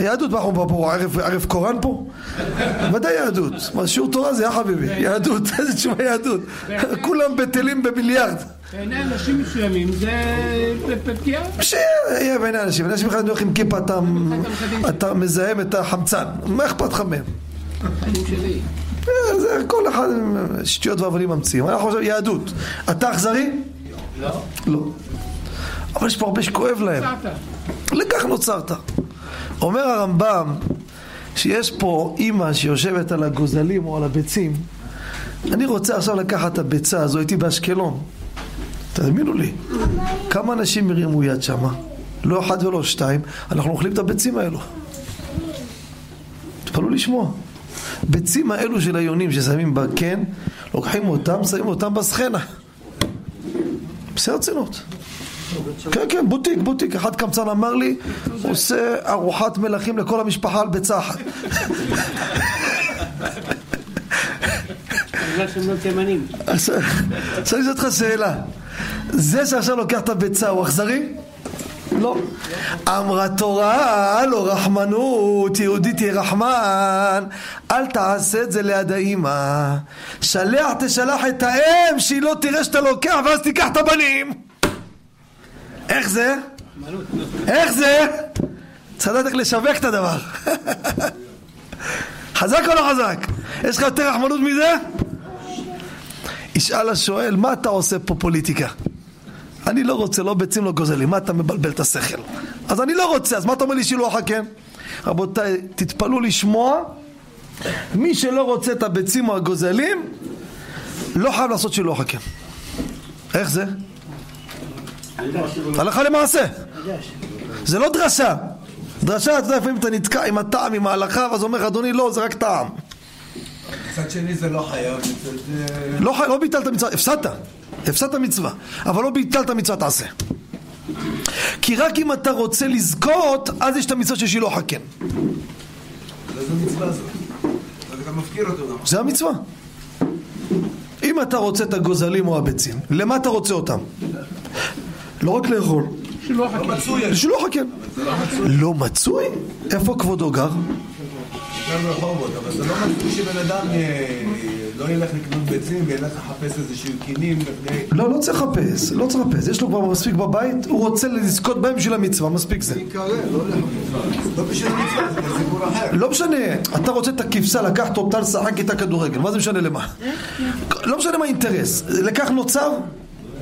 יהדות, מה אנחנו פה, ערב, קוראן פה? ודאי יהדות. מה, שיעור תורה זה יא חביבי, יהדות, איזה תשובה יהדות? כולם בטלים במיליארד. בעיני אנשים מסוימים זה פגיעה. שיהיה בעיני אנשים. אנשים בכלל הולכים עם כיפה, אתה- מזהם את החמצן. מה אכפת לך מהם? אה, זה כל אחד עם שטויות ואבנים ממציאים. אנחנו חושבים, יהדות. אתה אכזרי? לא. לא. אבל יש פה הרבה שכואב להם. צעת. לכך נוצרת. אומר הרמב"ם שיש פה אימא שיושבת על הגוזלים או על הביצים אני רוצה עכשיו לקחת את הביצה הזו, הייתי באשקלון. תאמינו לי כמה אנשים הרימו יד שמה לא אחד ולא שתיים אנחנו אוכלים את הביצים האלו. תתפלאו לשמוע. ביצים האלו של היונים ששמים בקן לוקחים אותם, שמים אותם בסחנה. בשיא הרצינות כן, כן, בוטיק, בוטיק. אחד קמצן אמר לי, עושה ארוחת מלכים לכל המשפחה על ביצה אחת. בגלל שהם לא אני אותך שאלה. זה שעכשיו לוקח את הביצה, הוא אכזרי? לא. אמרה תורה, לא רחמנות, יהודי תהיה רחמן, אל תעשה את זה ליד האימא. שלח תשלח את האם, שהיא לא תראה שאתה לוקח, ואז תיקח את הבנים. איך זה? איך זה? צריך לדעת איך לשווק את הדבר. חזק או לא חזק? יש לך יותר רחמנות מזה? ישאל השואל, מה אתה עושה פה פוליטיקה? אני לא רוצה, לא ביצים, לא גוזלים, מה אתה מבלבל את השכל? אז אני לא רוצה, אז מה אתה אומר לי שילוח הקן? רבותיי, תתפלאו לשמוע, מי שלא רוצה את הביצים או הגוזלים, לא חייב לעשות שילוח הקן. איך זה? הלכה למעשה. זה לא דרשה. דרשה, אתה יודע, לפעמים אתה נתקע עם הטעם, עם ההלכה, ואז אומר לך, אדוני, לא, זה רק טעם. מצד שני זה לא חייב. לא, לא ביטלת מצווה, הפסדת, הפסדת מצווה, אבל לא ביטלת מצווה תעשה. כי רק אם אתה רוצה לזכות, אז יש את המצווה של אותו גם. זה המצווה. אם אתה רוצה את הגוזלים או הביצים, למה אתה רוצה אותם? לא רק לאכול, שלוח לא הקן. לא מצוי? איפה כבודו גר? גם ברחובות, אבל זה לא מצוי שבן אדם אה, לא ילך לקנות ביצים וילך לחפש איזשהו קינים. לא, לא צריך לחפש, לא צריך לחפש, יש לו כבר מספיק בבית, הוא רוצה לזכות בהם בשביל המצווה, מספיק זה. לא. לא בשביל המצווה, זה סיפור אחר. לא משנה, אתה רוצה את הכבשה, לקחת אותה לשחק איתה כדורגל, מה זה משנה למה? לא משנה מה האינטרס, לכך נוצר,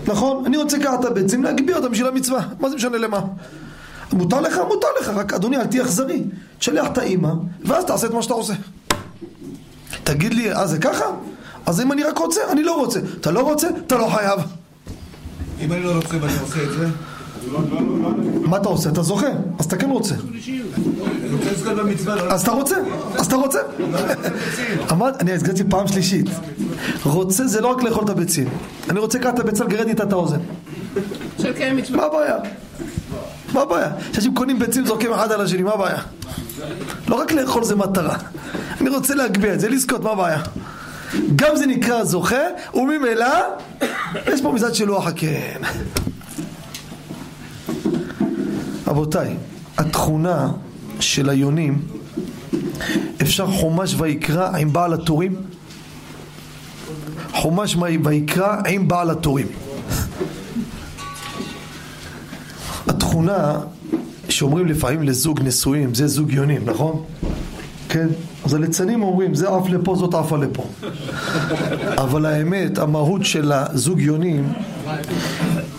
נכון? אני רוצה לקחת את הביצים, להגביה אותם בשביל המצווה, מה זה משנה למה? מותר לך, מותר לך, רק אדוני אל תהיה אכזרי, תשלח את האימא, ואז תעשה את מה שאתה עושה. תגיד לי, אה זה ככה? אז אם אני רק רוצה, אני לא רוצה. אתה לא רוצה, אתה לא חייב. אם אני לא רוצה ואני עושה את זה, מה אתה עושה? אתה זוכה, אז אתה כן רוצה. אז אתה רוצה, אז אתה רוצה. אמרת, אני הסגרתי פעם שלישית. רוצה זה לא רק לאכול את הביצים. אני רוצה לקחת את הביצה לגרד איתה את האוזן. של. מה הבעיה? מה הבעיה? שאנשים קונים ביצים זורקים אחד על השני, מה הבעיה? לא רק לאכול זה מטרה. אני רוצה להגביה את זה, לזכות, מה הבעיה? גם זה נקרא זוכה, וממילא יש פה מצד שלוח הקן. רבותיי, התכונה של היונים, אפשר חומש ויקרא עם בעל הטורים? חומש ויקרא עם בעל הטורים. התכונה שאומרים לפעמים לזוג נשואים, זה זוג יונים, נכון? כן? אז הליצנים אומרים, זה עף לפה, זאת עפה לפה. אבל האמת, המהות של הזוג יונים,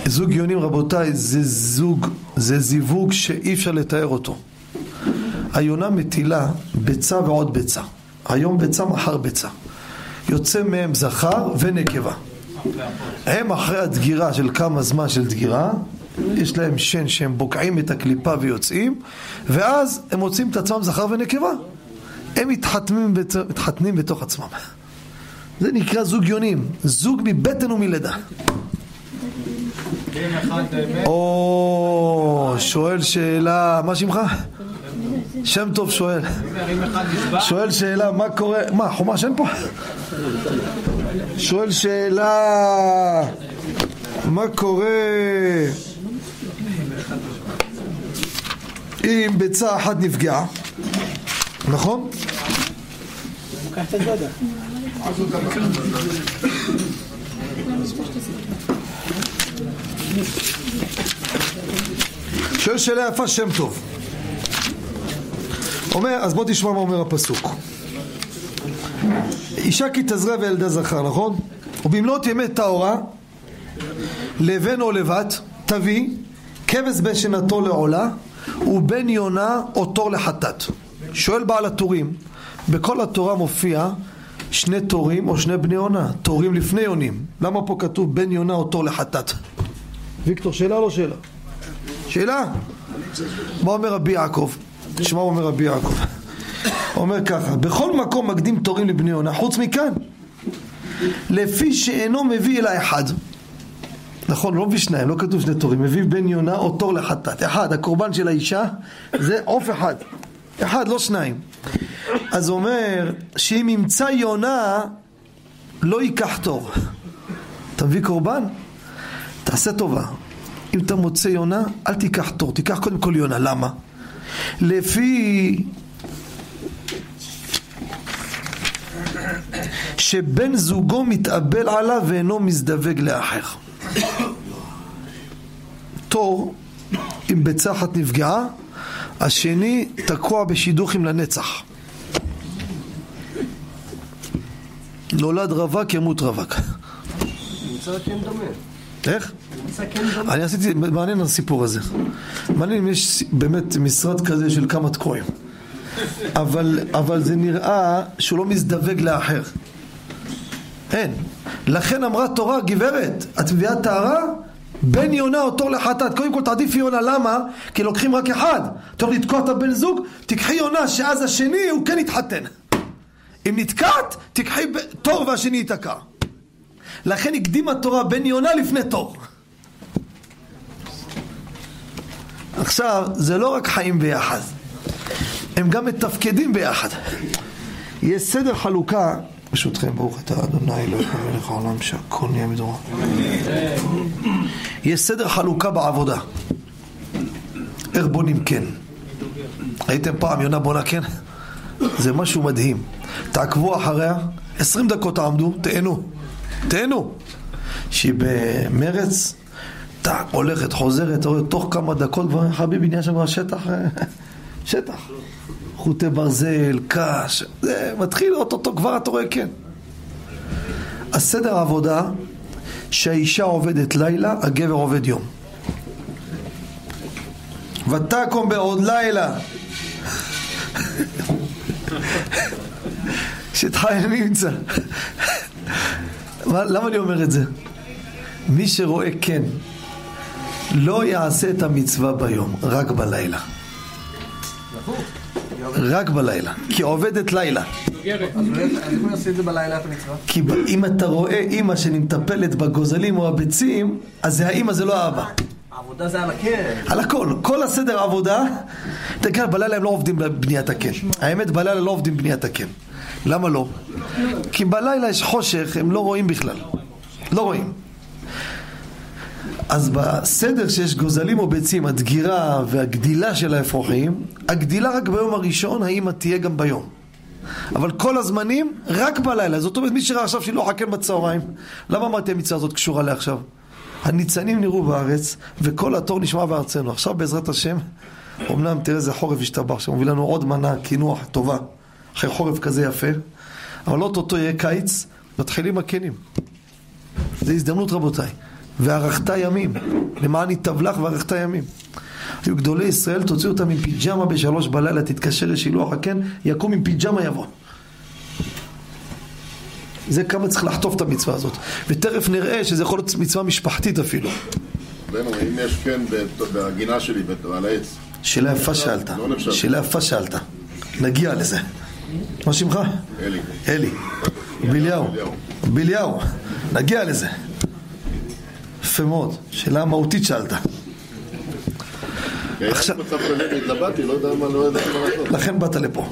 זוג יונים רבותיי, זה זוג, זה זיווג שאי אפשר לתאר אותו. היונה מטילה ביצה ועוד ביצה. היום ביצה, מחר ביצה. יוצא מהם זכר ונקבה. הם אחרי הדגירה של כמה זמן של דגירה, יש להם שן שהם בוקעים את הקליפה ויוצאים, ואז הם מוצאים את עצמם זכר ונקבה. הם מתחתנים, בת... מתחתנים בתוך עצמם. זה נקרא זוג יונים, זוג מבטן ומלידה. או, שואל שאלה, מה שמך? שם טוב שואל. שואל שאלה, מה קורה, מה, חומש אין פה? שואל שאלה, מה קורה אם ביצה אחת נפגעה, נכון? שואל שאלה יפה שם טוב. אומר, אז בוא תשמע מה אומר הפסוק. אישה כי תזרע וילדה זכר, נכון? ובמלאת ימי טהרה, לבן או לבת, תביא, כבש בן שנתו לעולה, ובן יונה או תור לחטאת. שואל בעל הטורים, בכל התורה מופיע שני תורים או שני בני יונה, תורים לפני יונים. למה פה כתוב בן יונה או תור לחטאת? ויקטור, שאלה או לא שאלה? שאלה? מה אומר רבי יעקב? תשמע מה אומר רבי יעקב. אומר ככה, בכל מקום מקדים תורים לבני יונה, חוץ מכאן. לפי שאינו מביא אלא אחד. נכון, לא מביא שניים, לא כתוב שני תורים, מביא בן יונה או תור לחטאת. אחד, הקורבן של האישה זה עוף אחד. אחד, לא שניים. אז אומר שאם ימצא יונה, לא ייקח תור. אתה מביא קורבן? תעשה טובה. אם אתה מוצא יונה, אל תיקח תור, תיקח קודם כל יונה. למה? לפי שבן זוגו מתאבל עליו ואינו מזדווג לאחר. תור, אם ביצה אחת נפגעה, השני תקוע בשידוכים לנצח. נולד רווק ימות רווק. נמצא כן דומה. איך? אני עשיתי, מעניין הסיפור הזה. מעניין אם יש באמת משרד כזה של כמה תקועים. אבל, אבל זה נראה שהוא לא מזדווג לאחר. אין. לכן אמרה תורה, גברת, את מביאה טהרה? בן יונה או תור לחטאת. קודם כל תעדיפי יונה, למה? כי לוקחים רק אחד. הולך לתקוע את הבן זוג, תיקחי יונה שאז השני הוא כן יתחתן. אם נתקעת, תיקחי תור והשני ייתקע. לכן הקדימה תורה בן יונה לפני תור. עכשיו, זה לא רק חיים ביחד, הם גם מתפקדים ביחד. יש סדר חלוקה, ברשותכם, ברוך אתה אדוני אלוהיך מלך העולם שהכל נהיה מדורו. יש סדר חלוקה בעבודה. איך בונים כן? הייתם פעם יונה בונה כן? זה משהו מדהים. תעקבו אחריה, עשרים דקות תעמדו, תהנו. תהנו. שהיא במרץ, טאק, הולכת, חוזרת, תוך כמה דקות כבר חביבי נהיה שם שטח, שטח. חוטי ברזל, קש, זה מתחיל אוטוטו, כבר אתה רואה כן. הסדר העבודה שהאישה עובדת לילה, הגבר עובד יום. ותקום בעוד לילה שתחיים נמצא. מה- למה אני אומר את זה? מי שרואה כן, לא יעשה את המצווה ביום, רק בלילה. רק בלילה, כי עובדת לילה. כי אם אתה רואה אימא שמטפלת בגוזלים או הביצים, אז זה האימא, זה לא האבא. העבודה זה על הקרן. על הכל, כל הסדר העבודה, תגיד, בלילה הם לא עובדים בבניית הקן. האמת, בלילה לא עובדים בבניית הקן. למה לא? כי בלילה יש חושך, הם לא רואים בכלל. לא רואים. אז בסדר שיש גוזלים או ביצים, הדגירה והגדילה של האפרוחים, הגדילה רק ביום הראשון, האמא תהיה גם ביום. אבל כל הזמנים, רק בלילה. זאת אומרת, מי שראה עכשיו שלא חכה בצהריים, למה אמרתי המצווה הזאת קשורה לעכשיו? הניצנים נראו בארץ, וכל התור נשמע בארצנו. עכשיו בעזרת השם, אמנם תראה איזה חורף השתבח, שמביא לנו עוד מנה, קינוח טובה, אחרי חורף כזה יפה, אבל אוטוטו יהיה קיץ, מתחילים הקנים. זו הזדמנות רבותיי. וארכת ימים, למען יתבלח וארכת ימים. היו גדולי ישראל, תוציאו אותם עם פיג'מה בשלוש בלילה, תתקשר לשילוח הקן, יקום עם פיג'מה יבוא. זה כמה צריך לחטוף את המצווה הזאת. ותכף נראה שזה יכול להיות מצווה משפחתית אפילו. בנו, אם יש ב- בגינה שלי, על העץ, שאלה יפה שאלת. לא. שאלה יפה שאלת. נגיע לזה. מה שמך? אלי. אלי. בליהו. בליהו. נגיע לזה. יפה מאוד. שאלה מהותית שאלת. לא לא. לכן באת לפה.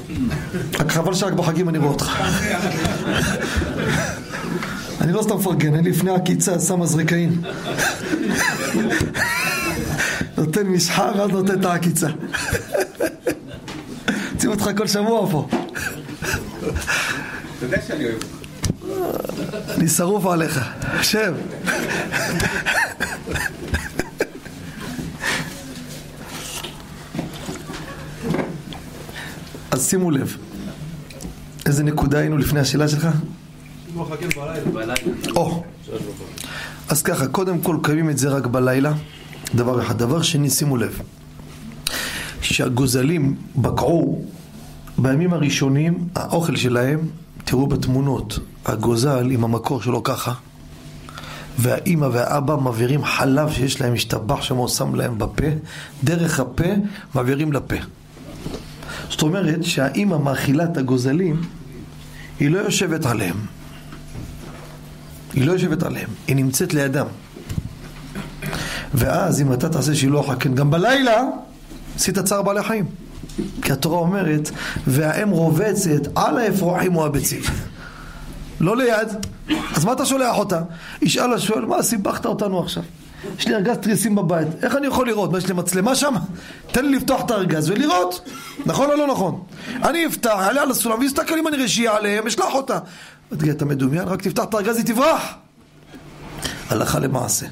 רק חבל שרק בחגים אני רואה אותך. אני לא סתם מפרגן, אני לפני עקיצה שם מזרקאים. נותן משחה ואז נותן את העקיצה. רוצים אותך כל שבוע פה. אתה יודע שאני אוהב אותך. אני שרוף עליך. שב. אז שימו לב, איזה נקודה היינו לפני השאלה שלך? או, אז ככה, קודם כל קיימים את זה רק בלילה, דבר אחד. דבר שני, שימו לב, שהגוזלים בקעו בימים הראשונים, האוכל שלהם, תראו בתמונות, הגוזל עם המקור שלו ככה, והאימא והאבא מעבירים חלב שיש להם, השתבח שם או שם להם בפה, דרך הפה מעבירים לפה. זאת אומרת שהאימא מאכילה את הגוזלים, היא לא יושבת עליהם. היא לא יושבת עליהם, היא נמצאת לידם. ואז אם אתה תעשה שילוח הקן גם בלילה, עשית צער בעלי חיים. כי התורה אומרת, והאם רובצת על האפרוחים או הביצים. לא ליד. אז מה אתה שולח אותה? ישאל השואל, מה סיבכת אותנו עכשיו? יש לי ארגז תריסים בבית, איך אני יכול לראות? מה, יש לי מצלמה שם? תן לי לפתוח את הארגז ולראות. נכון או לא נכון? אני אפתח, אעלה על הסולם ויסתכל אם אני רשיע עליהם, אשלח אותה. תגיד, אתה מדומיין? רק תפתח את הארגז, היא תברח. הלכה למעשה.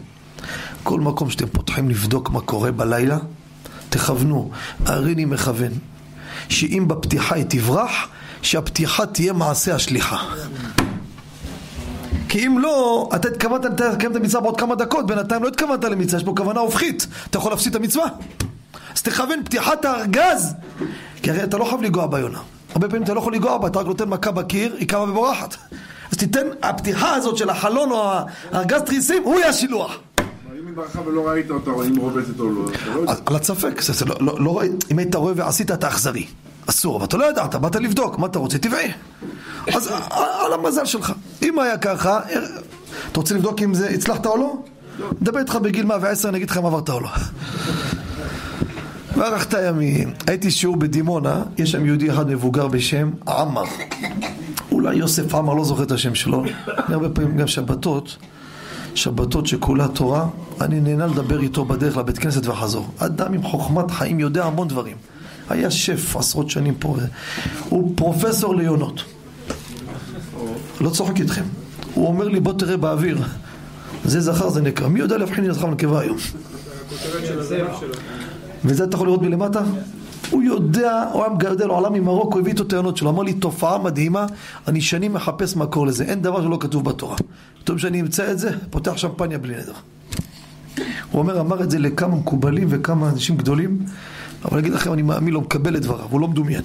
כל מקום שאתם פותחים לבדוק מה קורה בלילה, תכוונו, הריני מכוון, שאם בפתיחה היא תברח, שהפתיחה תהיה מעשה השליחה. כי אם לא, אתה התכוונת לקיים את המצווה בעוד כמה דקות, בינתיים לא התכוונת למצווה, יש פה כוונה הופכית, אתה יכול להפסיד את המצווה. אז תכוון פתיחת הארגז, כי הרי אתה לא חייב לנגוע ביונה. הרבה פעמים אתה לא יכול לנגוע בה, אתה רק נותן מכה בקיר, היא קמה ובורחת. אז תיתן, הפתיחה הזאת של החלון או הארגז תריסים, הוא יהיה השילוח. אם ולא ראית אותה, או אם רובצת או לא, אתה לא יודע. על זה לא- לא- לא אם היית רואה ועשית אתה אכזרי, אסור, אבל אתה לא ידעת, באת לבדוק, מה אתה רוצה? טבעי. אז על המזל שלך. אם היה ככה, אתה רוצה לבדוק אם זה הצלחת או לא? נדבר איתך בגיל 110, אני אגיד לך אם עברת או לא. בארכת ימים, הייתי שיעור בדימונה, יש שם יהודי אחד מבוגר בשם עמר. אולי יוסף עמר, לא זוכר את השם שלו. אני הרבה פעמים גם שבתות, שבתות שכולה תורה, אני נהנה לדבר איתו בדרך לבית כנסת וחזור. אדם עם חוכמת חיים יודע המון דברים. היה שף עשרות שנים פה, הוא פרופסור ליונות. לא צוחק איתכם. הוא אומר לי בוא תראה באוויר. זה זכר זה נקרא. מי יודע להבחין זכר ונקבה היום? וזה אתה יכול לראות מלמטה? הוא יודע, הוא היה מגדל עולם ממרוקו, הביא איתו טענות שלו, אמר לי תופעה מדהימה, אני שנים מחפש מקור לזה, אין דבר שלא כתוב בתורה. פתאום שאני אמצא את זה, פותח שמפניה בלי נדר. הוא אומר, אמר את זה לכמה מקובלים וכמה אנשים גדולים, אבל אני אגיד לכם, אני מאמין לו, מקבל את דבריו, הוא לא מדומיין.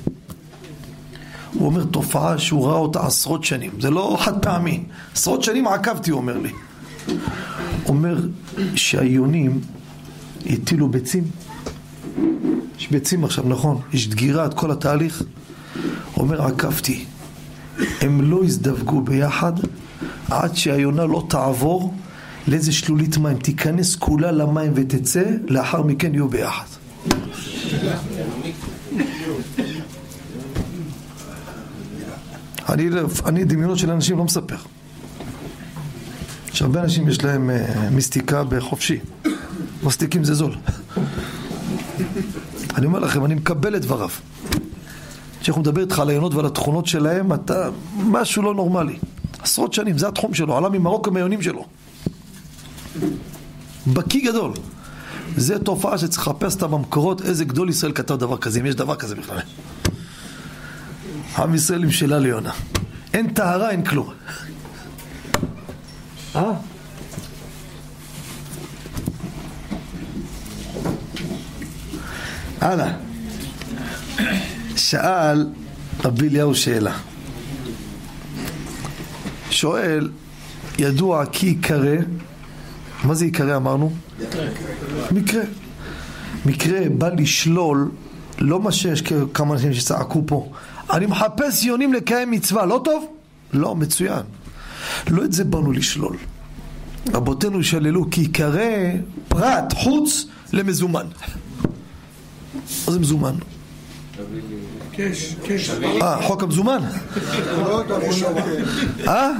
הוא אומר תופעה שהוא ראה אותה עשרות שנים, זה לא חד פעמי, עשרות שנים עקבתי, הוא אומר לי. אומר שהיונים הטילו ביצים יש ביצים עכשיו, נכון? יש דגירה, את כל התהליך. אומר, עקבתי. הם לא יזדווגו ביחד עד שהיונה לא תעבור לאיזה שלולית מים. תיכנס כולה למים ותצא, לאחר מכן יהיו ביחד. אני, אני דמיונות של אנשים לא מספר. יש הרבה אנשים יש להם אה, מיסטיקה בחופשי. מסטיקים זה זול. אני אומר לכם, אני מקבל את דבריו. כשאנחנו מדבר איתך על העיינות ועל התכונות שלהם, אתה משהו לא נורמלי. עשרות שנים, זה התחום שלו, עלה ממרוקו מהיונים שלו. בקיא גדול. זה תופעה שצריך לחפש אותה במקורות, איזה גדול ישראל כתב דבר כזה, אם יש דבר כזה בכלל. עם ישראל עם שאלה ליונה. אין טהרה, אין כלום. אה? הלאה. שאל רבי אליהו שאלה. שואל, ידוע כי ייקרא, מה זה ייקרא אמרנו? מקרה. מקרה בא לשלול, לא מה שיש כמה אנשים שצעקו פה, אני מחפש יונים לקיים מצווה, לא טוב? לא, מצוין. לא את זה באנו לשלול. רבותינו שללו כי ייקרא פרט חוץ למזומן. מה זה מזומן? קש, קש. אה, חוק המזומן? אה?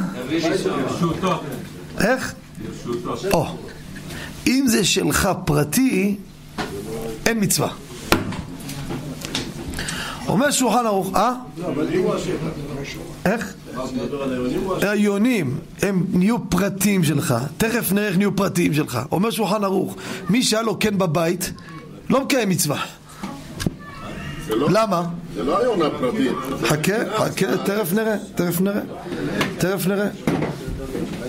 איך? או, אם זה שלך פרטי, אין מצווה. אומר שולחן ערוך, אה? איך? היונים הם נהיו פרטים שלך, תכף נראה איך נהיו פרטיים שלך. אומר שולחן ערוך, מי שהיה לו כן בבית, לא מקיים מצווה. למה? זה לא היונה פרטית. חכה, חכה, תכף נראה, תכף נראה, תכף נראה.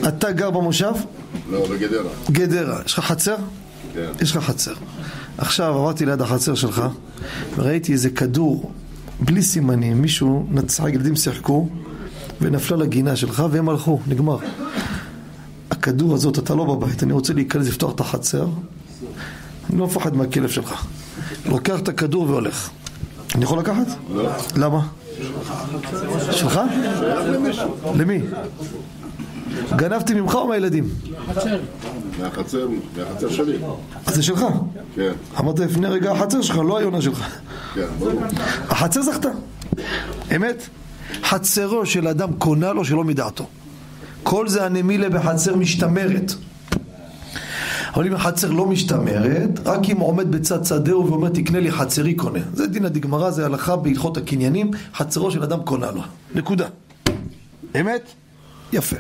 אתה גר במושב? לא, בגדרה. גדרה, יש לך חצר? כן. יש לך חצר. עכשיו עברתי ליד החצר שלך וראיתי איזה כדור בלי סימנים, מישהו נצח, ילדים שיחקו ונפלה לגינה שלך והם הלכו, נגמר. הכדור הזאת, אתה לא בבית, אני רוצה להיכנס לפתוח את החצר, אני לא מפחד מהכלב שלך. לוקח את הכדור והולך. אני יכול לקחת? לא. למה? שלך? למי? גנבתי ממך או מהילדים? מהחצר, מהחצר שלי. אז זה שלך. כן, אמרת לפני רגע החצר שלך, לא היונה שלך. כן, ברור. החצר זכתה. אמת? חצרו של אדם קונה לו שלא מדעתו. כל זה הנמילה בחצר משתמרת. אבל אם החצר לא משתמרת, רק אם עומד בצד שדהו ואומר תקנה לי חצרי קונה. זה דין הדגמרא, זה הלכה בהלכות הקניינים, חצרו של אדם קונה לו. נקודה. אמת? יפה.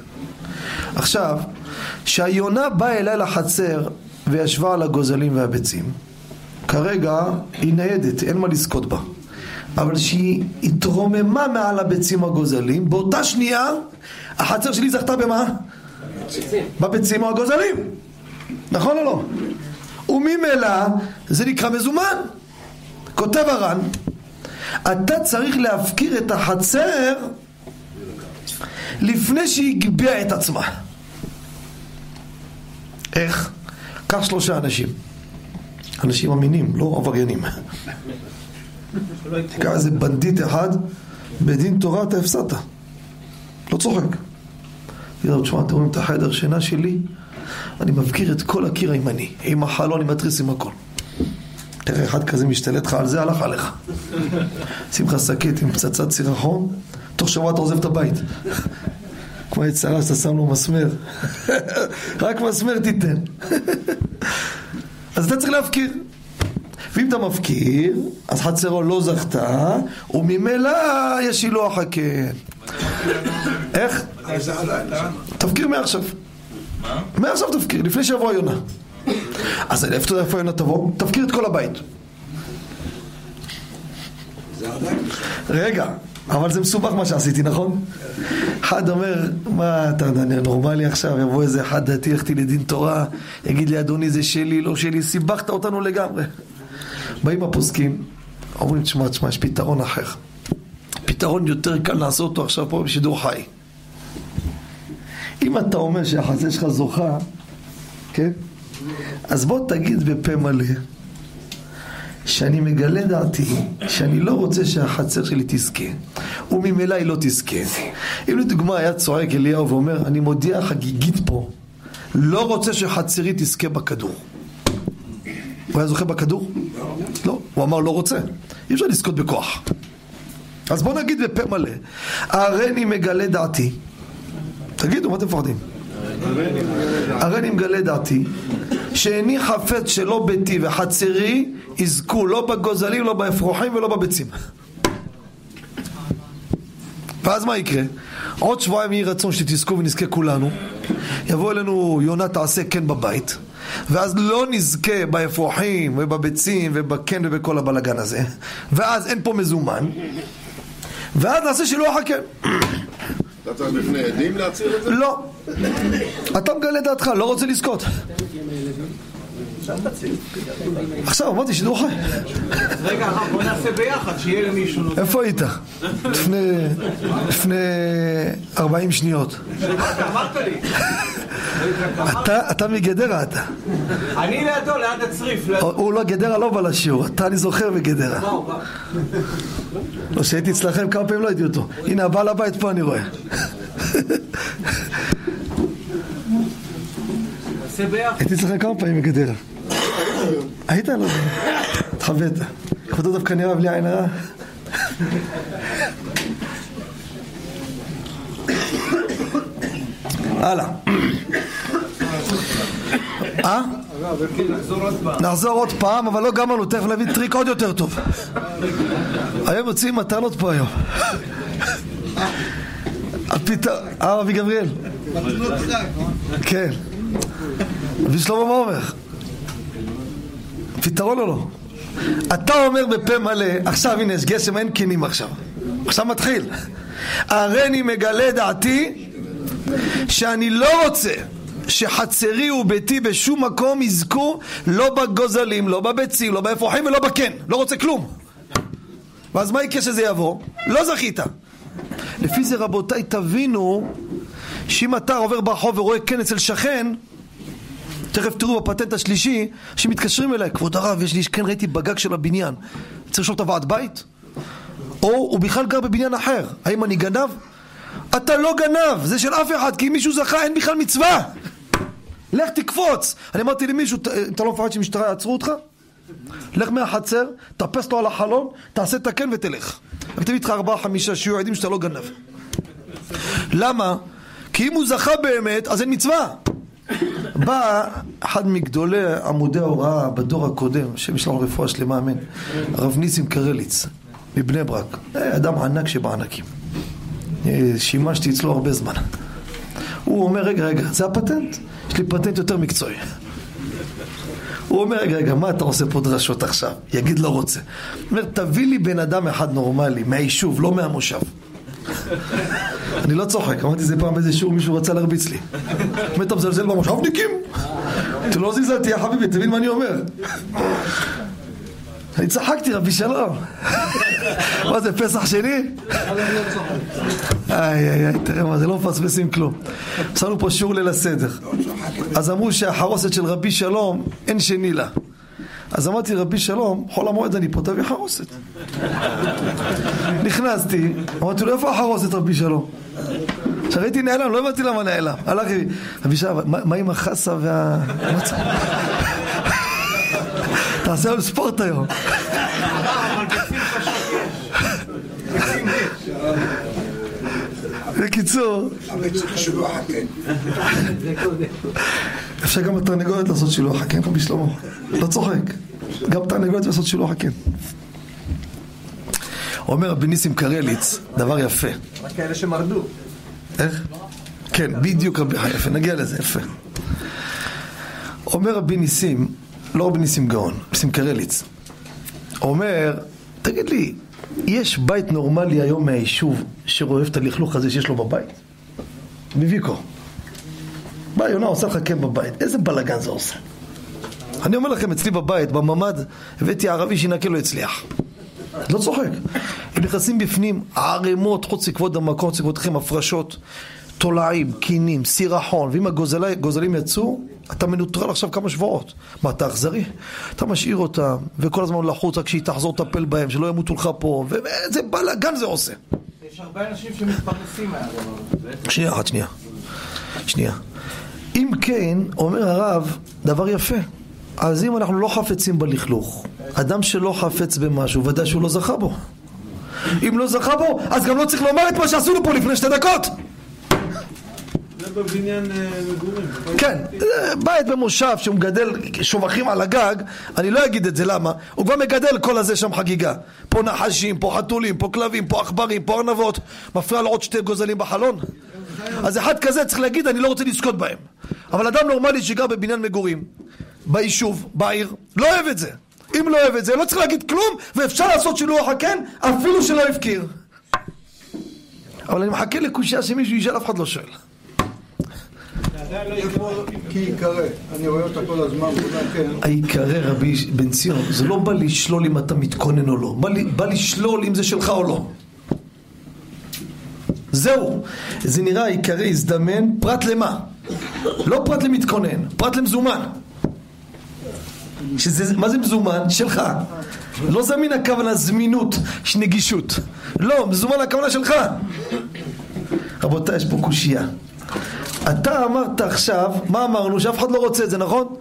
עכשיו, שהיונה באה אליי לחצר וישבה על הגוזלים והביצים, כרגע היא ניידת, אין מה לזכות בה. אבל שהיא התרוממה מעל הביצים הגוזלים, באותה שנייה החצר שלי זכתה במה? בביצים או הגוזלים. נכון או לא? וממילא זה נקרא מזומן. כותב הר"ן, אתה צריך להפקיר את החצר לפני שהיא הגביעה את עצמה. איך? קח שלושה אנשים. אנשים אמינים, לא עבריינים. תיקח איזה בנדיט אחד, בדין תורה אתה הפסדת. לא צוחק. תגיד תשמע, אתם רואים את החדר שינה שלי? אני מבקיר את כל הקיר הימני, עם החלון, עם התריס, עם הכל. תראה, אחד כזה משתלט לך על זה, הלך עליך. שים לך שקית עם פצצת סירחון, תוך שבוע אתה עוזב את הבית. כמו יצרה שאתה שם לו מסמר. רק מסמר תיתן. אז אתה צריך להפקיר. ואם אתה מפקיר, אז חצרו לא זכתה, וממילא יש שילוח הקן. איך? תפקיר מעכשיו. מעכשיו תפקיר, לפני שיבוא היונה. אז איפה איפה היונה תבוא? תפקיר את כל הבית. רגע, אבל זה מסובך מה שעשיתי, נכון? אחד אומר, מה אתה יודע, נורמלי עכשיו, יבוא איזה אחד דתי, ילכתי לדין תורה, יגיד לי, אדוני, זה שלי, לא שלי, סיבכת אותנו לגמרי. באים הפוסקים, אומרים, תשמע, תשמע, יש פתרון אחר. פתרון יותר קל לעשות אותו עכשיו פה בשידור חי. אם אתה אומר שהחזה שלך זוכה, כן? אז בוא תגיד בפה מלא שאני מגלה דעתי שאני לא רוצה שהחצר שלי תזכה וממילא היא לא תזכה. אם לדוגמה היה צועק אליהו ואומר אני מודיע חגיגית פה לא רוצה שחצרי תזכה בכדור. הוא היה זוכה בכדור? לא, הוא אמר לא רוצה. אי אפשר לזכות בכוח. אז בוא נגיד בפה מלא הריני מגלה דעתי תגידו מה אתם מפחדים? הריני מגלה דעתי שאיני חפץ שלא ביתי וחצרי יזכו לא בגוזלים, לא באפרוחים ולא בביצים. ואז מה יקרה? עוד שבועיים יהי רצון שתזכו ונזכה כולנו. יבוא אלינו יונה תעשה כן בבית, ואז לא נזכה באפרוחים ובביצים ובקן ובכל הבלגן הזה, ואז אין פה מזומן, ואז נעשה שילוח הקן. אתה צריך בפני עדים להצהיר את זה? לא. אתה מגלה דעתך, לא רוצה לזכות. עכשיו אמרתי שידור חי. רגע, הרב, בוא נעשה ביחד, שיהיה למישהו. איפה היית? לפני, לפני 40 שניות. אמרת לי. אתה, מגדרה אתה. אני לידו, ליד הצריף. הוא לא גדרה לא בא לשיעור, אתה אני זוכר הוא בא? לא, שהייתי אצלכם כמה פעמים לא הייתי אותו. הנה הבעל הבית פה אני רואה. הייתי אצלכם כמה פעמים בגדרה. היית? לא יודע. התחבאת. כבודו דווקא נראה בלי עין הרע. הלאה. אה? נחזור עוד פעם, אבל לא גמרנו, תכף נביא טריק עוד יותר טוב. היום יוצאים מתנות פה היום. אה, אבי גבריאל? כן. אבי שלמה מה אומר? פתרון או לא? אתה אומר בפה מלא, עכשיו הנה יש גשם, אין קינים עכשיו. עכשיו מתחיל. הריני מגלה דעתי שאני לא רוצה שחצרי וביתי בשום מקום יזכו לא בגוזלים, לא בביצים, לא באפרוחים ולא בקן. לא רוצה כלום. ואז מה יקרה שזה יבוא? לא זכית. לפי זה רבותיי תבינו שאם אתה עובר ברחוב ורואה קן אצל שכן תכף תראו בפטנט השלישי שמתקשרים אליי כבוד הרב יש לי כן ראיתי בגג של הבניין צריך לשאול את הוועד בית? או הוא בכלל גר בבניין אחר האם אני גנב? אתה לא גנב זה של אף אחד כי אם מישהו זכה אין בכלל מצווה לך תקפוץ אני אמרתי למישהו אתה לא מפחד שמשטרה יעצרו אותך? לך מהחצר, תאפס לו על החלון, תעשה את הקן ותלך. וכתב איתך ארבעה חמישה שיהיו עדים שאתה לא גנב. למה? כי אם הוא זכה באמת, אז אין מצווה. בא אחד מגדולי עמודי ההוראה בדור הקודם, השם לו רפואה שלמה, אמן, הרב ניסים קרליץ, מבני ברק, אדם ענק שבענקים. שימשתי אצלו הרבה זמן. הוא אומר, רגע, רגע, זה הפטנט? יש לי פטנט יותר מקצועי. הוא אומר, רגע, רגע, מה אתה עושה פה דרשות עכשיו? יגיד לא רוצה. הוא אומר, תביא לי בן אדם אחד נורמלי, מהיישוב, לא מהמושב. אני לא צוחק, אמרתי זה פעם באיזה שיעור מישהו רצה להרביץ לי. אומר, אתה מזלזל במושבניקים? אתה לא זלזלתי, יא חביבי, תבין מה אני אומר. אני צחקתי, רבי שלום. מה זה, פסח שני? איי איי איי, תראה מה זה, לא מפספסים כלום. עשינו פה שיעור ליל הסדר. אז אמרו שהחרוסת של רבי שלום, אין שני לה. אז אמרתי רבי שלום, חול המועד אני פה, תביא חרוסת. נכנסתי, אמרתי לו, איפה החרוסת רבי שלום? כשראיתי נעלם, לא הבנתי למה נעלם. הלכתי, רבי שלום, מה עם החסה וה... תעשה היום ספורט היום. בקיצור, אפשר גם בתרנגולת לעשות שילוח הקן, רבי שלמה, לא צוחק, גם בתרנגולת לעשות שילוח הקן. אומר רבי ניסים קרליץ, דבר יפה. רק כאלה שמרדו. איך? כן, בדיוק רבי, יפה, נגיע לזה, יפה. אומר רבי ניסים, לא רבי ניסים גאון, ניסים קרליץ. אומר, תגיד לי, יש בית נורמלי היום מהיישוב שרואה את הלכלוך הזה שיש לו בבית? בביקו. בא יונה עושה לך כן בבית, איזה בלאגן זה עושה. אני אומר לכם, אצלי בבית, בממ"ד, הבאתי ערבי שינקה לא הצליח. לא צוחק. הם נכנסים בפנים, ערימות, חוץ לכבוד המקום, חוץ לכבודכם, הפרשות, תולעים, קינים, סירחון, ואם הגוזלים יצאו, אתה מנוטרל עכשיו כמה שבועות. מה, אתה אכזרי? אתה משאיר אותם, וכל הזמן לחוץ רק שהיא תחזור לטפל בהם, שלא ימותו לך פה, ואיזה בלאגן זה עושה. יש הרבה אנשים שמתפרנסים מהדבר הזה. שנייה אחת, שנייה. שנייה. אם כן, אומר הרב, דבר יפה. אז אם אנחנו לא חפצים בלכלוך, אדם שלא חפץ במשהו, ודאי שהוא לא זכה בו. אם לא זכה בו, אז גם לא צריך לומר את מה שעשינו פה לפני שתי דקות. בבניין מגורים. כן, בית במושב שהוא מגדל שובחים על הגג, אני לא אגיד את זה, למה? הוא כבר מגדל כל הזה שם חגיגה. פה נחשים, פה חתולים, פה כלבים, פה עכברים, פה ארנבות. מפריע לו עוד שתי גוזלים בחלון? אז אחד כזה צריך להגיד, אני לא רוצה לזכות בהם. אבל אדם נורמלי שגר בבניין מגורים, ביישוב, בעיר, לא אוהב את זה. אם לא אוהב את זה, לא צריך להגיד כלום, ואפשר לעשות שילוח הקן, אפילו שלא הפקיר. אבל אני מחכה לקושייה שמישהו ישאל, אף אחד לא שואל. כי ייקרא, אני רואה אותה כל הזמן, כן. העיקרי רבי בן ציון, זה לא בא לשלול אם אתה מתכונן או לא, בא לשלול אם זה שלך או לא. זהו, זה נראה העיקרי הזדמן, פרט למה? לא פרט למתכונן, פרט למזומן. שזה, מה זה מזומן? שלך. לא זמין הכוונה זמינות, יש נגישות. לא, מזומן הכוונה שלך. רבותיי, יש פה קושייה. אתה אמרת עכשיו, מה אמרנו? שאף אחד לא רוצה את זה, נכון?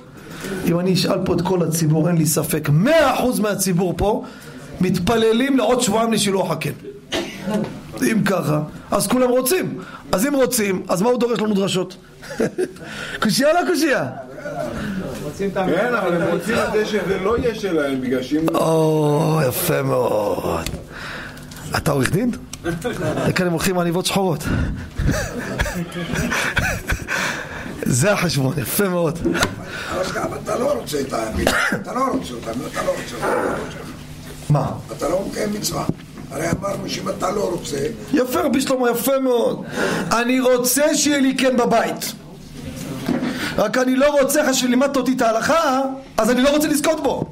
אם אני אשאל פה את כל הציבור, אין לי ספק, מאה אחוז מהציבור פה מתפללים לעוד שבועיים לשילוח הקן. אם ככה, אז כולם רוצים. אז אם רוצים, אז מה הוא דורש לנו דרשות? קושייה לא קושייה? כן, אבל הם רוצים את זה שזה לא יהיה שלהם, בגלל שאם... או, יפה מאוד. אתה עורך דין? וכאן הם הולכים עניבות שחורות. זה החשבון, יפה מאוד. אבל גם אתה לא רוצה את המצווה, אתה לא רוצה אותם, אתה לא רוצה אותם. מה? אתה לא מקיים מצווה. הרי אמרנו שאם אתה לא רוצה, יפה רבי שלמה, יפה מאוד. אני רוצה שיהיה לי כן בבית. רק אני לא רוצה, אחרי שלימדת אותי את ההלכה, אז אני לא רוצה לזכות בו.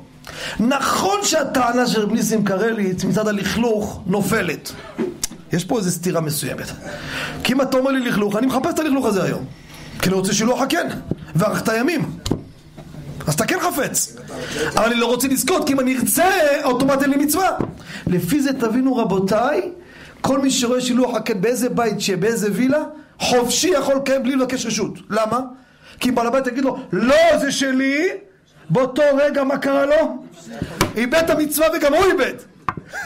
נכון שהטענה של רב ניסים קרליץ מצד הלכלוך נופלת. יש פה איזו סתירה מסוימת. כי אם אתה אומר לי לכלוך, אני מחפש את הלכלוך הזה היום. כי אני רוצה שילוח הכן, וארכת הימים. אז אתה כן חפץ. אבל אני לא רוצה לזכות, כי אם אני ארצה, אוטומט אין לי מצווה. לפי זה תבינו רבותיי, כל מי שרואה שילוח הכן באיזה בית שיהיה, באיזה וילה, חופשי יכול לקיים בלי לבקש רשות. למה? כי אם בעל הבית יגיד לו, לא, זה שלי, באותו רגע מה קרה לו? איבד את המצווה וגם הוא איבד.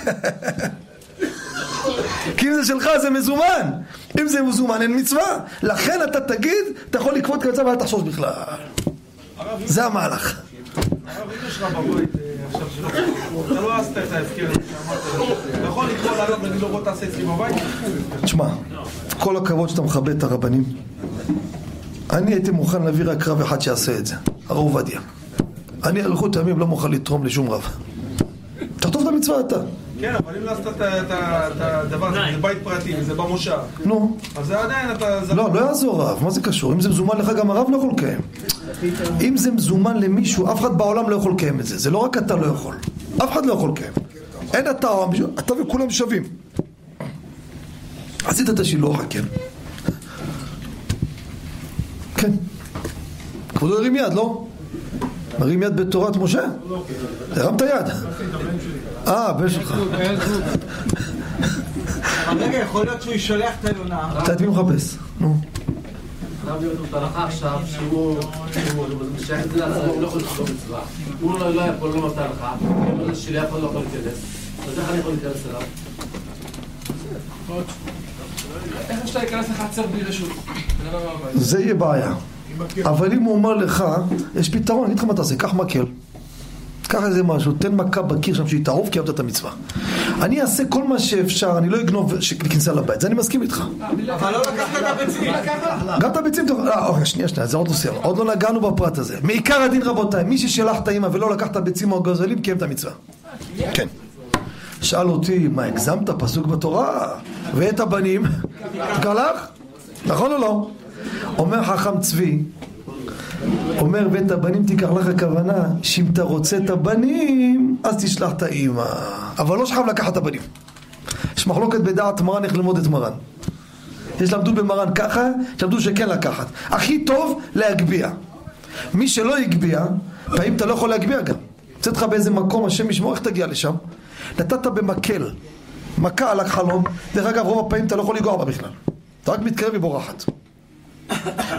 כי אם זה שלך זה מזומן אם זה מזומן אין מצווה לכן אתה תגיד אתה יכול לקפוט כמצווה ואל תחשוש בכלל זה המהלך. הרב, אם יש לך בבית אה, עכשיו שלא, אתה לא עשית את ההסכם הזה שאמרת לו, אתה יכול לקרוא לעלות ולהגיד לו בוא תעשה אצלי בבית? תשמע כל הכבוד שאתה מכבד את הרבנים. אני הייתי מוכן להביא רק רב אחד שיעשה את זה הרב עובדיה. אני אריכות ימים לא מוכן לתרום לשום רב. תכתוב את המצווה אתה כן, אבל אם לא עשית את הדבר הזה, זה בית פרטי וזה במושב, נו. אז זה עדיין אתה... זה- לא, לא יעזור רב, מה זה קשור? אם זה מזומן לך גם הרב לא יכול לקיים. אם זה מזומן למישהו, אף אחד בעולם לא יכול לקיים את זה. זה לא רק אתה לא יכול. אף אחד לא יכול לקיים. אין אתה או מישהו, אתה וכולם שווים. עשית את השילוח, כן. כן. כבודו הרים יד, לא? מרים יד בתורת משה? הרמת יד אה, הבן שלך רגע, יכול להיות שהוא ישלח את היונה. אתה את מי מחפש? נו הרב יהיה אותו הלכה עכשיו, שהוא שהוא שייך את זה לעצמו, הוא לא יכול לשלום מצווה. הוא לא לא יכול, לא נותן לך, הוא אומר שלי אף אחד לא יכול להיכנס. אז איך אני יכול להיכנס אליו? איך אפשר להיכנס לחצר בלי רשות? זה לא מהבית. זה יהיה בעיה. אבל אם הוא אומר לך, יש פתרון, אני אגיד לך מה תעשה, קח מקל. קח איזה משהו, תן מכה בקיר שם שהיא תעוף, קיימת את המצווה. אני אעשה כל מה שאפשר, אני לא אגנוב כניסה לבית, זה אני מסכים איתך. אבל לא לקחת את הביצים. גם את הביצים, אתה אה, אוקיי, שנייה, שנייה, זה עוד לא סיימנו, עוד לא נגענו בפרט הזה. מעיקר הדין רבותיי, מי ששלח את האמא ולא לקח את הביצים או הגזלים, קיים את המצווה. כן. שאל אותי, מה הגזמת? פסוק בתורה, ואת הבנים, תקלח? נכון או לא? אומר חכם צבי, אומר ואת הבנים תיקח לך הכוונה שאם אתה רוצה את הבנים אז תשלח את האימא. אבל לא שחייב לקחת את הבנים. יש מחלוקת בדעת מרן איך ללמוד את מרן. יש למדו במרן ככה, למדו שכן לקחת. הכי טוב להגביה. מי שלא הגביה, פעמים אתה לא יכול להגביה גם. יוצא לך באיזה מקום, השם ישמור, איך תגיע לשם? נתת במקל. מכה על החלום. דרך אגב רוב הפעמים אתה לא יכול לגוע בה בכלל. אתה רק מתקרב והיא בורחת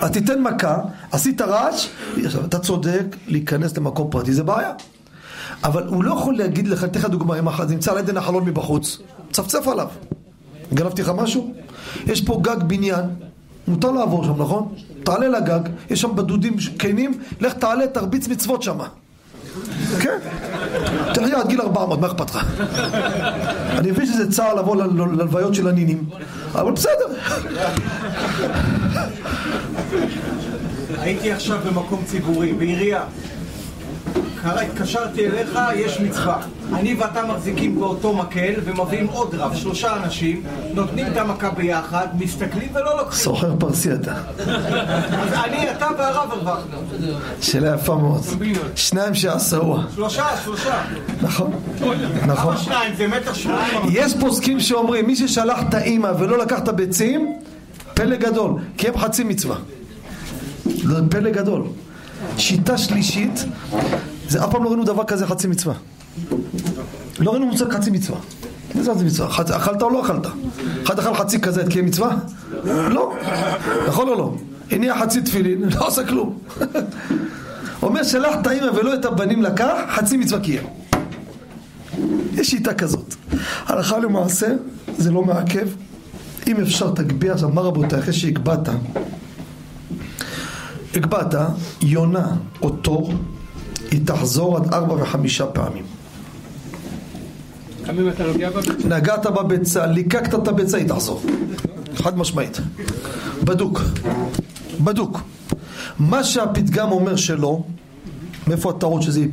אז תיתן מכה, עשית רעש, עכשיו אתה צודק, להיכנס למקום פרטי זה בעיה. אבל הוא לא יכול להגיד לך, אתן לך דוגמא, אם אחת נמצא על עדן החלון מבחוץ, צפצף עליו. גנבתי לך משהו? יש פה גג בניין, מותר לעבור שם, נכון? תעלה לגג, יש שם בדודים כנים, לך תעלה, תרביץ מצוות שמה. כן. תראה, עד גיל 400, מה אכפת לך? אני מבין שזה צער לבוא ללוויות של הנינים, אבל בסדר. הייתי עכשיו במקום ציבורי, בעירייה. התקשרתי אליך, יש מצווה. אני ואתה מחזיקים באותו מקל ומביאים עוד רב, שלושה אנשים, נותנים את המכה ביחד, מסתכלים ולא לוקחים. סוחר פרסי אתה. אז אני, אתה והרב הרווחנו. שאלה יפה מאוד. שניים שעשאוה. שלושה, שלושה. נכון, נכון. כמה שניים? זה מטר שמונים. יש פוסקים שאומרים, מי ששלח את האימא ולא לקח את הביצים, פלא גדול, כי הם חצי מצווה. זה פלא גדול. שיטה שלישית, זה אף פעם לא ראינו דבר כזה חצי מצווה. לא ראינו מושג חצי מצווה. מה זה חצי מצווה? אכלת או לא אכלת? אחד אכל חצי כזה, תקיים מצווה? לא. נכון או לא? הניח חצי תפילין, לא עושה כלום. אומר שלח את האימא ולא את הבנים לקח, חצי מצווה קיים. יש שיטה כזאת. הלכה למעשה, זה לא מעכב. אם אפשר תגביה, אז אמר רבותיי, אחרי שהגבהת, הגבהת, יונה או תור, היא תחזור עד ארבע וחמישה פעמים. אתה. נגעת בביצה, ליקקת את הביצה, היא תחזור. חד משמעית. בדוק. בדוק. מה שהפתגם אומר שלא, מאיפה הטעות שזה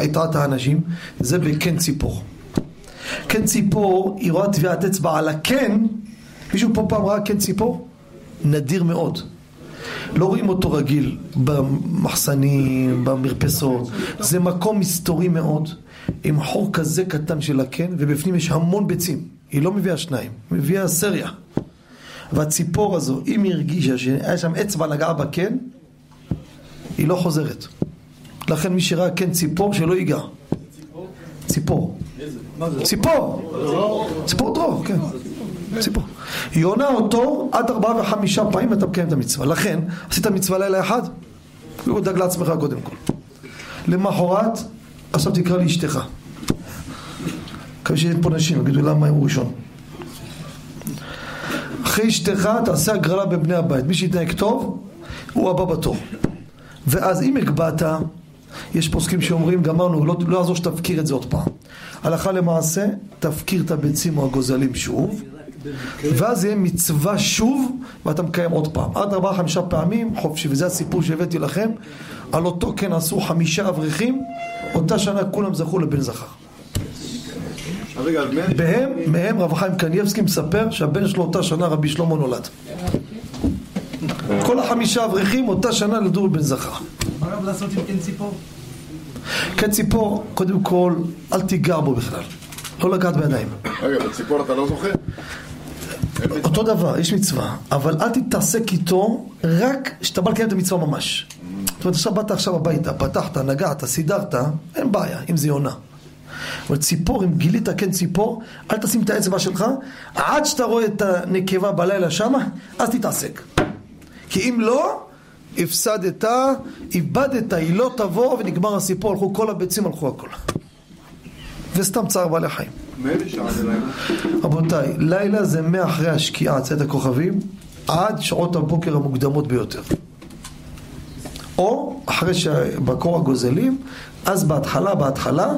הטעה את האנשים? זה בקן ציפור. קן ציפור, היא רואה טביעת אצבע על הקן, מישהו פה פעם ראה קן ציפור? נדיר מאוד. לא רואים אותו רגיל במחסנים, במרפסות. זה מקום מסתורי מאוד, עם חור כזה קטן של הקן, ובפנים יש המון ביצים. היא לא מביאה שניים, היא מביאה סריה. והציפור הזו, אם היא הרגישה שהיה שם אצבע נגעה בקן, היא לא חוזרת. לכן מי שראה קן ציפור, שלא ייגע. ציפור. ציפור. ציפור דרור, כן. ציפור. יונה אותו עד ארבעה וחמישה פעמים אתה מקיים את המצווה. לכן, עשית מצווה לילה אחד, הוא דאג לעצמך קודם כל. למחרת, עכשיו תקרא לאשתך. מקווה שאין פה נשים, יגידו למה הוא ראשון. אחרי אשתך תעשה הגרלה בבני הבית. מי שיתנהג טוב, הוא הבא בתור. ואז אם הגבהת, יש פוסקים שאומרים, גמרנו, לא, לא יעזור שתפקיר את זה עוד פעם. הלכה למעשה, תפקיר את הביצים או הגוזלים שוב, ואז יהיה מצווה שוב, ואתה מקיים עוד פעם. עד ארבעה חמישה פעמים חופשי, וזה הסיפור שהבאתי לכם. על אותו כן עשו חמישה אברכים, אותה שנה כולם זכו לבן זכר. בהם, מהם רב חיים קניבסקי מספר שהבן שלו אותה שנה רבי שלמה נולד. כל החמישה אברכים אותה שנה נולדו בבן זכר. מה רב לעשות עם קן ציפור? כן ציפור, קודם כל, אל תיגע בו בכלל. לא לגעת בידיים. רגע, בציפור אתה לא זוכה? אותו דבר, יש מצווה, אבל אל תתעסק איתו רק כשאתה בא לקיים את המצווה ממש. זאת אומרת, עכשיו באת עכשיו הביתה, פתחת, נגעת, סידרת, אין בעיה, אם זה יונה. אבל ציפור, אם גילית כן ציפור, אל תשים את האצבע שלך, עד שאתה רואה את הנקבה בלילה שמה, אז תתעסק. כי אם לא, הפסדת, איבדת, היא לא תבוא ונגמר הסיפור, הלכו כל הביצים, הלכו הכל. וסתם צער בעלי חיים. רבותיי, לילה זה מאחרי השקיעה, צאת הכוכבים, עד שעות הבוקר המוקדמות ביותר. או אחרי שבקור הגוזלים, אז בהתחלה, בהתחלה,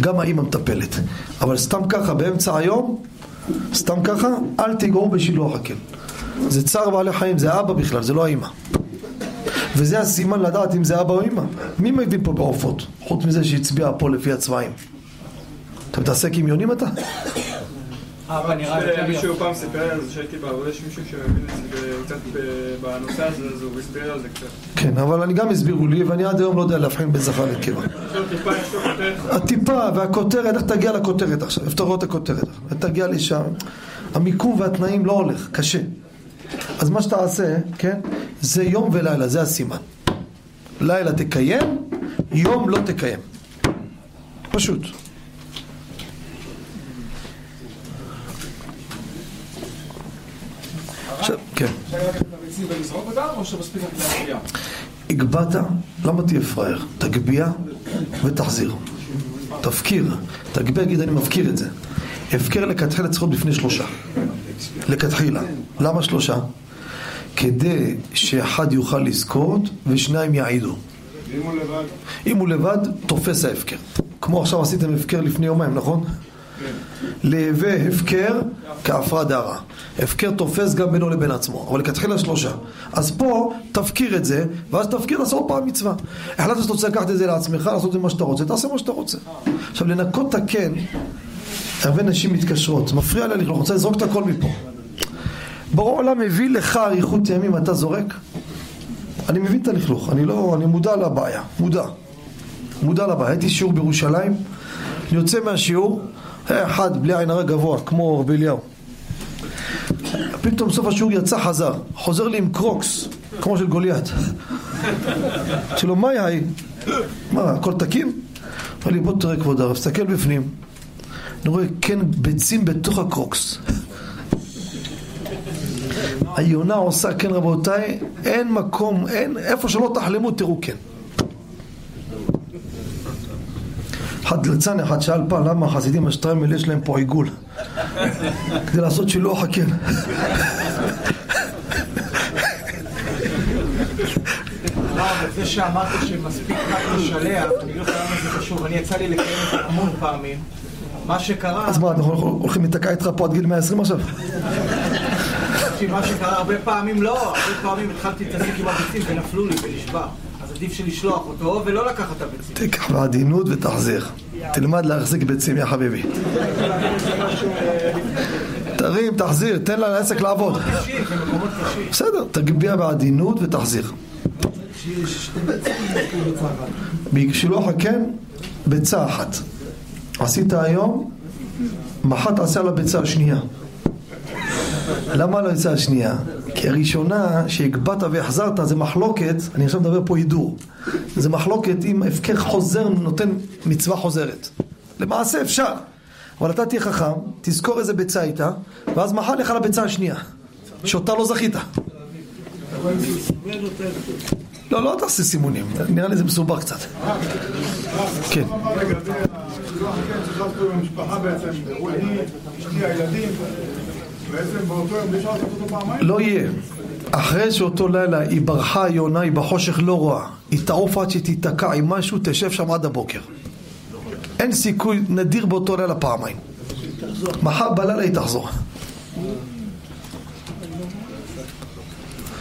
גם האימא מטפלת. אבל סתם ככה, באמצע היום, סתם ככה, אל תיגעו בשילוח הקן. זה צער בעלי חיים, זה אבא בכלל, זה לא האימא. וזה הסימן לדעת אם זה אבא או אימא. מי מבין פה בעופות? חוץ מזה שהצביע פה לפי הצבעים. אתה מתעסק עם יונים אתה? אבא נראה יותר מישהו. פעם סיפר על זה שהייתי בעבודה, יש מישהו שמבין את זה קצת בנושא הזה, אז הוא הסביר על זה קצת. כן, אבל אני גם הסבירו לי, ואני עד היום לא יודע להבחין בין זכר לנקבה. הטיפה והכותרת, איך תגיע לכותרת עכשיו? איפה אתה רואה את הכותרת? תגיע לשם? המיקום והתנאים לא הולך, קשה. אז מה שתעשה, כן, זה יום ולילה, זה הסימן. לילה תקיים, יום לא תקיים. פשוט. כן. הגבהת, למה תהיה פראייר? תגביה ותחזיר. תפקיר. תגביה, תגיד אני מפקיר את זה. הפקר לכתחילה צריך להיות בפני שלושה. לכתחילה. למה שלושה? כדי שאחד יוכל לזכות ושניים יעידו. אם הוא לבד, אם הוא לבד, תופס ההפקר. כמו עכשיו עשיתם הפקר לפני יומיים, נכון? להווה הפקר כעפרא דרא. הפקר תופס גם בינו לבין עצמו, אבל לכתחילה שלושה. אז פה תפקיר את זה, ואז תפקיר לעשות פעם מצווה. החלטת שאתה רוצה לקחת את זה לעצמך, לעשות את זה מה שאתה רוצה, תעשה מה שאתה רוצה. עכשיו לנקות את הקן, הרבה נשים מתקשרות, מפריע לה לכלוך, רוצה לזרוק את הכל מפה. ברור העולם מביא לך אריכות ימים, אתה זורק? אני מבין את הלכלוך, אני לא, אני מודע לבעיה, מודע. מודע לבעיה. הייתי שיעור בירושלים, אני יוצא מהשיעור, אחד בלי עין הרע גבוה, כמו רבי אליהו. פתאום סוף השיעור יצא חזר, חוזר לי עם קרוקס, כמו של גוליית. אמרתי לו, מה יאי? מה, הכל תקין? אמר לי, בוא תראה כבוד הרב, תסתכל בפנים. אני רואה כן ביצים בתוך הקרוקס. היונה עושה, כן רבותיי, אין מקום, אין, איפה שלא תחלמו תראו כן. אחד ליצן אחד שאל פעם למה החסידים השטריימל יש להם פה עיגול כדי לעשות שילוח הקן לא, זה שאמרת שמספיק רק לשלח, אני אגיד לך למה זה חשוב, אני יצא לי לקיים את זה המון פעמים. מה שקרה, אז מה, אנחנו הולכים להיתקע איתך פה עד גיל 120 עכשיו? תקשיב, מה שקרה הרבה פעמים לא, הרבה פעמים התחלתי להתעסק עם הביצים ונפלו לי ונשבר. עדיף שלשלוח אותו ולא לקחת את הביצים. תיקח בעדינות ותחזיר. תלמד להחזיק ביצים, יא חביבי. תרים, תחזיר, תן לעסק לעבוד. בסדר, תגביה בעדינות ותחזיר. בשילוח הקן, ביצה אחת. עשית היום, מחר תעשה על הביצה השנייה. למה לא יצאה השנייה? כי הראשונה שהגבהת והחזרת זה מחלוקת, אני עכשיו מדבר פה הידור, זה מחלוקת אם הפקר חוזר נותן מצווה חוזרת. למעשה אפשר, אבל אתה תהיה חכם, תזכור איזה ביצה הייתה, ואז מחר לך לביצה השנייה, שאותה לא זכית. לא, לא תעשה סימונים, נראה לי זה מסובך קצת. כן. אני, אשתי, הילדים, בעצם באותו יום אפשר לעשות אותו פעמיים? לא יהיה. אחרי שאותו לילה היא ברחה היונה, היא בחושך לא רואה. היא תעוף עד שתיתקע עם משהו, תשב שם עד הבוקר. אין סיכוי נדיר באותו לילה פעמיים. מחר בלילה היא תחזור.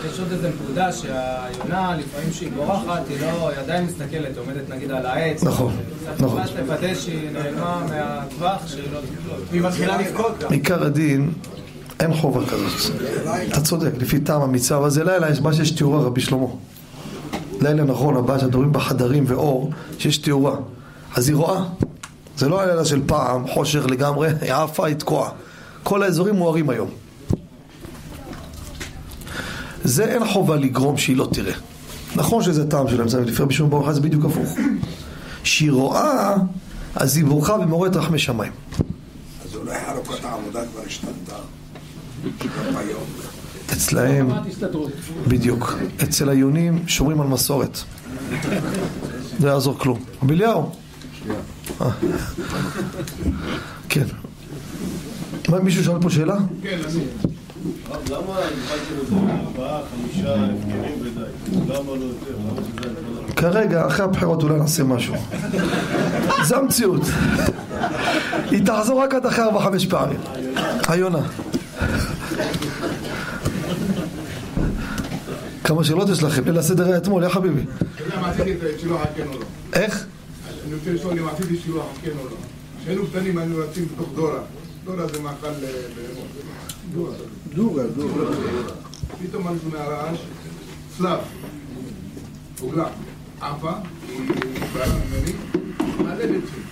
יש עוד איזה נקודה שהיונה, לפעמים שהיא בורחת, היא לא, היא עדיין מסתכלת, עומדת נגיד על העץ. נכון, נכון. צריך לוודא שהיא נעלמה מהטווח, שהיא לא תקלוט. והיא מתחילה לבכות גם. עיקר הדין, אין חובה כזאת. אתה צודק, לפי טעם המצווה, אבל זה לילה, יש מה שיש תאורה, רבי שלמה. לילה נכון, שאתם רואים בחדרים ואור, שיש תאורה. אז היא רואה. זה לא הלילה של פעם, חושך לגמרי, היא עפה, היא תקועה. כל האזורים מוארים היום. זה אין חובה לגרום שהיא לא תראה. נכון שזה טעם של אמצע, לפעמים בשום ברכה זה בדיוק הפוך. שהיא רואה, אז היא בורחה ומעוררת רחמי שמיים. אז אולי חלוקת העבודה כבר השתנתה. אצלהם, בדיוק, אצל היונים שומרים על מסורת. לא יעזור כלום. רבי אליהו. כן. מישהו שאל פה שאלה? כן, אני. למה זה לא כרגע, אחרי הבחירות אולי נעשה משהו. זה המציאות. היא תחזור רק עד אחרי ארבע חמש פעמים. היונה. כמה שאלות יש לכם? ליל הסדר היה אתמול, יא חביבי. אתה יודע מה עשיתי את שילוח הכן או לא? איך? אני רוצה לשאול אם עשיתי שילוח הכן או לא. כשהיינו קטנים היינו רצים בתוך דורה. דורה זה מאכל אה, בהמות. דורה. דורה, דורה. פתאום משהו מהרעש, צלב, עוגלה, עפה, היא בעלה ממני, מלא ביצים.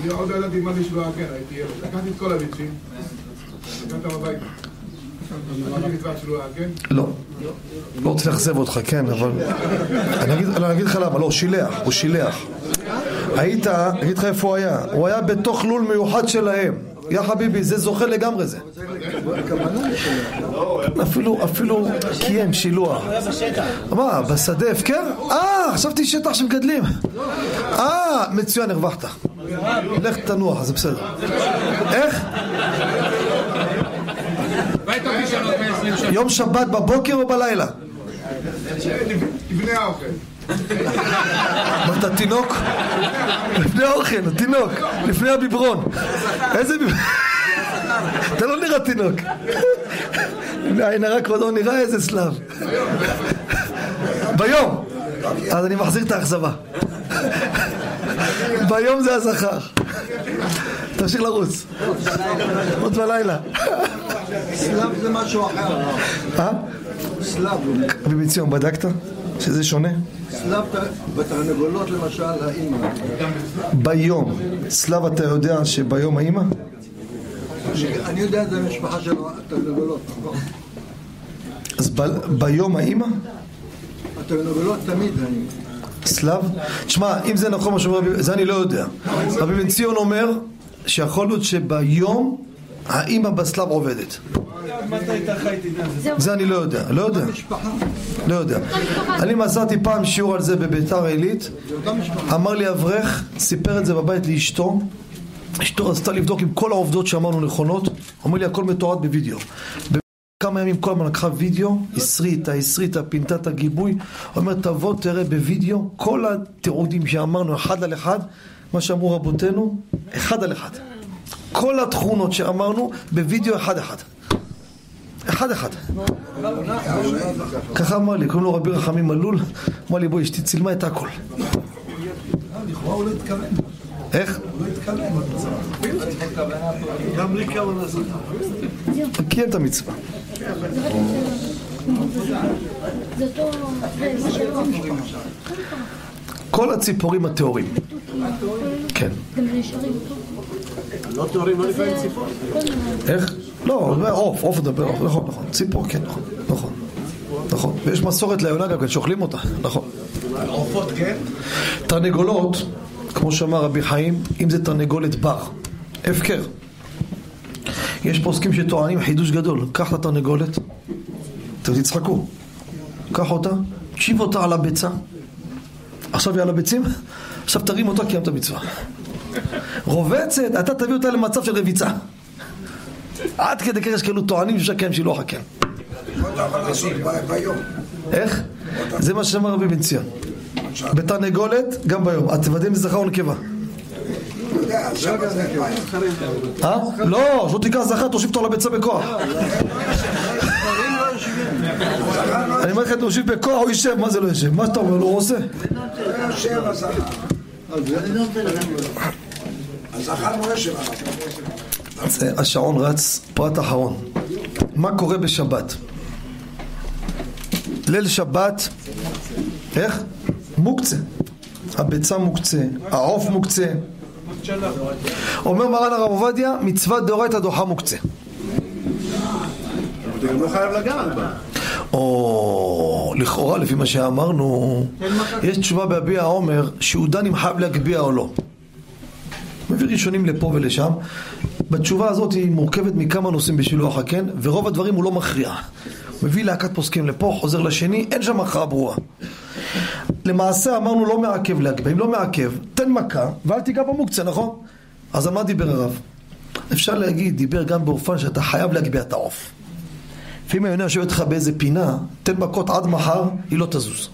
אני עוד לא ידעתי מה זה שלוח הכן, הייתי ילד. לקחתי את כל הביצים, לא. לא רוצה לאכזב אותך, כן, אבל... אני אגיד, אגיד לך למה, לא, הוא שילח, הוא שילח. היית, אני אגיד לך איפה הוא היה. הוא היה בתוך לול מיוחד שלהם. יא חביבי, זה זוכה לגמרי זה. אפילו, אפילו קיים שילוח. מה, בשדה הפקר? אה, חשבתי שטח שמגדלים. אה, מצוין, הרווחת. לך תנוח, זה בסדר. איך? יום שבת בבוקר או בלילה? לפני האוכל. מה אתה תינוק? לפני האוכל, תינוק, לפני הביברון. איזה ביברון? אתה לא נראה תינוק. עין הרע כבודו נראה איזה סלב. ביום. אז אני מחזיר את האכזבה. ביום זה הזכר. תמשיך לרוץ. עוד בלילה. סלאב זה משהו אחר. אה? סלאב. רבי ציון, בדקת? שזה שונה? סלאב בתרנגולות למשל, האימא. ביום. סלב אתה יודע שביום האימא? אני יודע את זה משפחה של התרנגולות. נכון? אז ביום האימא? התרנגולות תמיד האימא. סלב? תשמע, אם זה נכון מה שאומר רבי, זה אני לא יודע. רבי בן ציון אומר שיכול להיות שביום האימא בסלב עובדת. זה אני לא יודע, לא יודע. לא יודע. אני מסרתי פעם שיעור על זה בביתר עילית, אמר לי אברך, סיפר את זה בבית לאשתו, אשתו רצתה לבדוק אם כל העובדות שאמרנו נכונות, אמר לי הכל מתועד בווידאו. כמה ימים כל הזמן לקחה וידאו, הסריטה, הסריטה, פינתה את הגיבוי, אומרת תבוא תראה בווידאו, כל התיעודים שאמרנו אחד על אחד, מה שאמרו רבותינו, אחד על אחד. כל התכונות שאמרנו בווידאו אחד אחד. אחד אחד. ככה אמר לי, קוראים לו רבי רחמים מלול, אמר לי בואי אשתי צילמה את הכל. לכאורה הוא לא התכוון. איך? הוא לא התכוון. גם בלי כוונה הוא קיים את המצווה. כל הציפורים הטהורים. כן. לא טהורים, לא לפעמים ציפור. איך? לא, עוף, עוף מדבר, נכון, נכון. ציפור, כן, נכון, נכון. נכון. ויש מסורת ליונה גם כן, שאוכלים אותה, נכון. עופות כן? תרנגולות, כמו שאמר רבי חיים, אם זה תרנגולת בר, הפקר. יש פוסקים שטוענים חידוש גדול, קח את התרנגולת, אתם תצחקו, קח אותה, תשיב אותה על הביצה, עכשיו היא על הביצים, עכשיו תרים אותה, קיימת מצווה. רובצת, אתה תביא אותה למצב של רביצה. עד כדי כך יש כאלו טוענים שאפשר לקיים שילוח הקן. איך? זה מה שאמר רבי בן ציון. בתרנגולת, גם ביום. זה זכר או נקבה. אתה יודע, שם זה אה? לא, שלא תיקח זכר, תושיב אותו על הביצה בכוח. אני אומר לך, יושב בכוח, הוא יושב, מה זה לא יושב? מה שאתה אומר לו, הוא עושה. לא השעון רץ, פרט אחרון. מה קורה בשבת? ליל שבת, איך? מוקצה. הביצה מוקצה, העוף מוקצה. אומר מרן הרב עובדיה, מצוות דאורייתא דוחה מוקצה. אתה גם לא חייב לגעת בה. או לכאורה, לפי מה שאמרנו, יש תשובה בהביע העומר שהוא דן אם חייב להגביה או לא. מביא ראשונים לפה ולשם. בתשובה הזאת היא מורכבת מכמה נושאים בשילוח הקן, ורוב הדברים הוא לא מכריע. מביא להקת פוסקים לפה, חוזר לשני, אין שם הכרעה ברורה. למעשה אמרנו לא מעכב להגביה, אם לא מעכב, תן מכה ואל תיגע במוקצה, נכון? אז על מה דיבר הרב? אפשר להגיד, דיבר גם באופן שאתה חייב להגביה את העוף. ואם היונה יושב איתך באיזה פינה, תן מכות עד מחר, היא לא תזוז.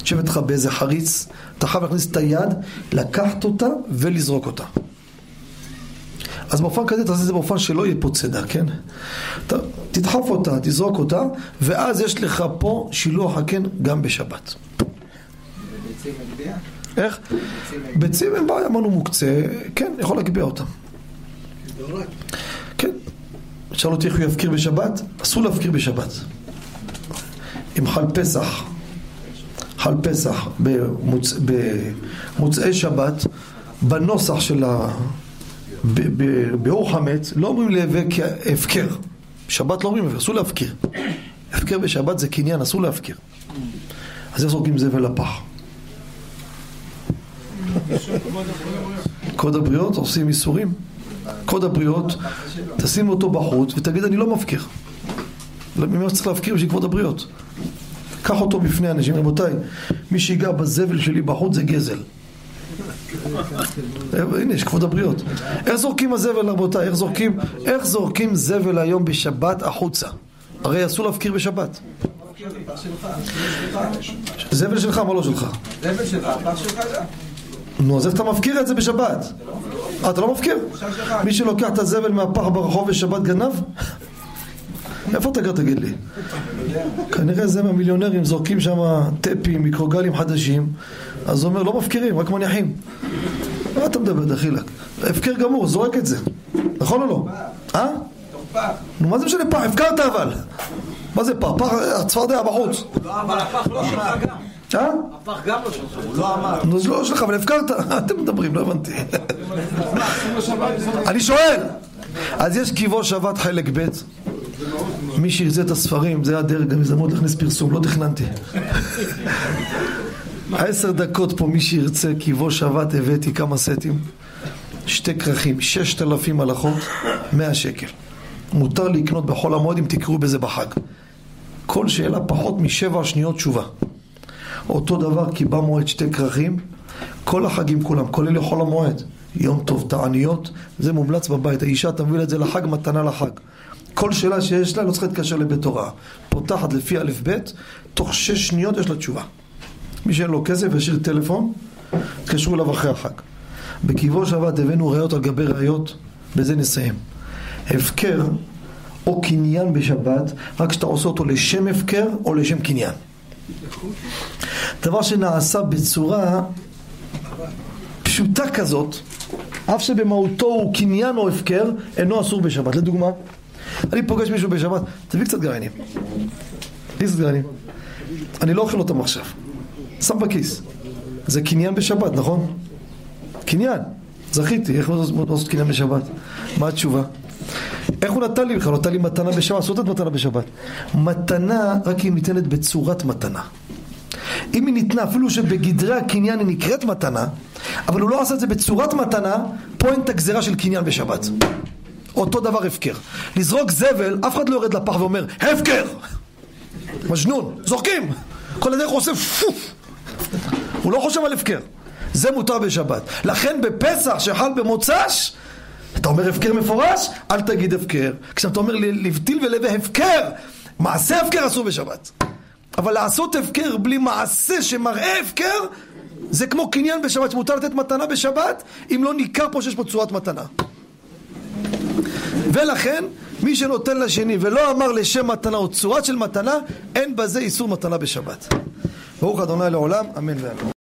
יושב איתך באיזה חריץ, אתה חייב להכניס את היד, לקחת אותה ולזרוק אותה. אז באופן כזה תעשה את זה באופן שלא יהיה פה צידה, כן? אתה תדחף אותה, תזרוק אותה, ואז יש לך פה שילוח הקן גם בשבת. איך? ביצים אין בעיה, אמרנו מוקצה, כן, יכול להגביה אותם. כן. שאל אותי איך הוא יפקיר בשבת? אסור להפקיר בשבת. אם חל פסח, חל פסח במוצ... במוצאי שבת, בנוסח של ה... באור חמץ, לא אומרים להיאבק הפקר. בשבת לא אומרים, אסור להפקיר. הפקר בשבת זה קניין, אסור להפקיר. אז איך זורקים זבל לפח? קוד הבריות עושים איסורים. קוד הבריות, תשים אותו בחוץ ותגיד אני לא מפקיר. ממה שצריך להפקיר בשביל כבוד הבריות. קח אותו בפני אנשים, רבותיי, מי שיגע בזבל שלי בחוץ זה גזל. הנה, יש כבוד הבריות. איך זורקים הזבל, רבותיי? איך זורקים, איך זורקים זבל היום בשבת החוצה? הרי אסור להפקיר בשבת. זבל שלך, מה לא שלך? זבל שלך, הפח שלך גם. נו, אז איך אתה מפקיר את זה בשבת? אה, אתה לא מפקיר? מי שלוקח את הזבל מהפח ברחוב בשבת גנב? איפה אתה גר תגיד לי? כנראה זה מהמיליונרים זורקים שם טפים, מיקרוגלים חדשים אז הוא אומר לא מפקירים, רק מניחים מה אתה מדבר דחילק? הפקר גמור, זורק את זה נכון או לא? אה? נו מה זה משנה פח? הפקרת אבל מה זה פח? פח הצפרדע בחוץ אבל הפח לא שלך גם. אה? הפח גם לא שלך, הוא לא אמר. נו זה לא שלך, אבל הפקרת, אתם מדברים, לא הבנתי אני שואל אז יש קיבו שבת חלק ב' מי שירצה את הספרים, זה הדרך גם הזדמנות להכניס פרסום, לא תכננתי עשר דקות פה מי שירצה קיבו שבת הבאתי כמה סטים. שתי כרכים, ששת אלפים הלכות, מאה שקל. מותר לקנות בחול המועד אם תקראו בזה בחג. כל שאלה פחות משבע שניות תשובה. אותו דבר כי בא מועד שתי כרכים כל החגים כולם, כולל לחול המועד. יום טוב, תעניות, זה מומלץ בבית. האישה תביא את זה לחג, מתנה לחג. כל שאלה שיש לה לא צריכה להתקשר לבית הוראה. פותחת לפי א' ב', תוך שש שניות יש לה תשובה. מי שאין לו כסף ישאיר טלפון, תתקשרו אליו אחרי החג. בקיבו שבת הבאנו ראיות על גבי ראיות, בזה נסיים. הפקר או קניין בשבת, רק כשאתה עושה אותו לשם הפקר או לשם קניין. דבר שנעשה בצורה פשוטה כזאת, אף שבמהותו הוא קניין או הפקר, אינו אסור בשבת. לדוגמה, אני פוגש מישהו בשבת, תביא קצת גרעינים. תביא קצת גרעינים. אני לא אוכל אותם עכשיו. שם בכיס. זה קניין בשבת, נכון? קניין. זכיתי, איך לעשות קניין בשבת? מה התשובה? איך הוא נתן לי בכלל? נתן לי מתנה בשבת, אסור לתת מתנה בשבת. מתנה רק אם ניתנת בצורת מתנה. אם היא ניתנה, אפילו שבגדרי הקניין היא נקראת מתנה, אבל הוא לא עשה את זה בצורת מתנה, פה אין את הגזירה של קניין בשבת. אותו דבר הפקר. לזרוק זבל, אף אחד לא יורד לפח ואומר, הפקר! מג'נון, זורקים! כל הדרך הוא עושה פוף! הוא לא חושב על הפקר. זה מותר בשבת. לכן בפסח שחל במוצ"ש, אתה אומר הפקר מפורש, אל תגיד הפקר. כשאתה אומר לבטיל ולווה הפקר, מעשה הפקר אסור בשבת. אבל לעשות הפקר בלי מעשה שמראה הפקר, זה כמו קניין בשבת, שמותר לתת מתנה בשבת, אם לא ניכר פה שיש פה צורת מתנה. ולכן, מי שנותן לשני ולא אמר לשם מתנה או צורת של מתנה, אין בזה איסור מתנה בשבת. ברוך ה' לעולם, אמן ואמן.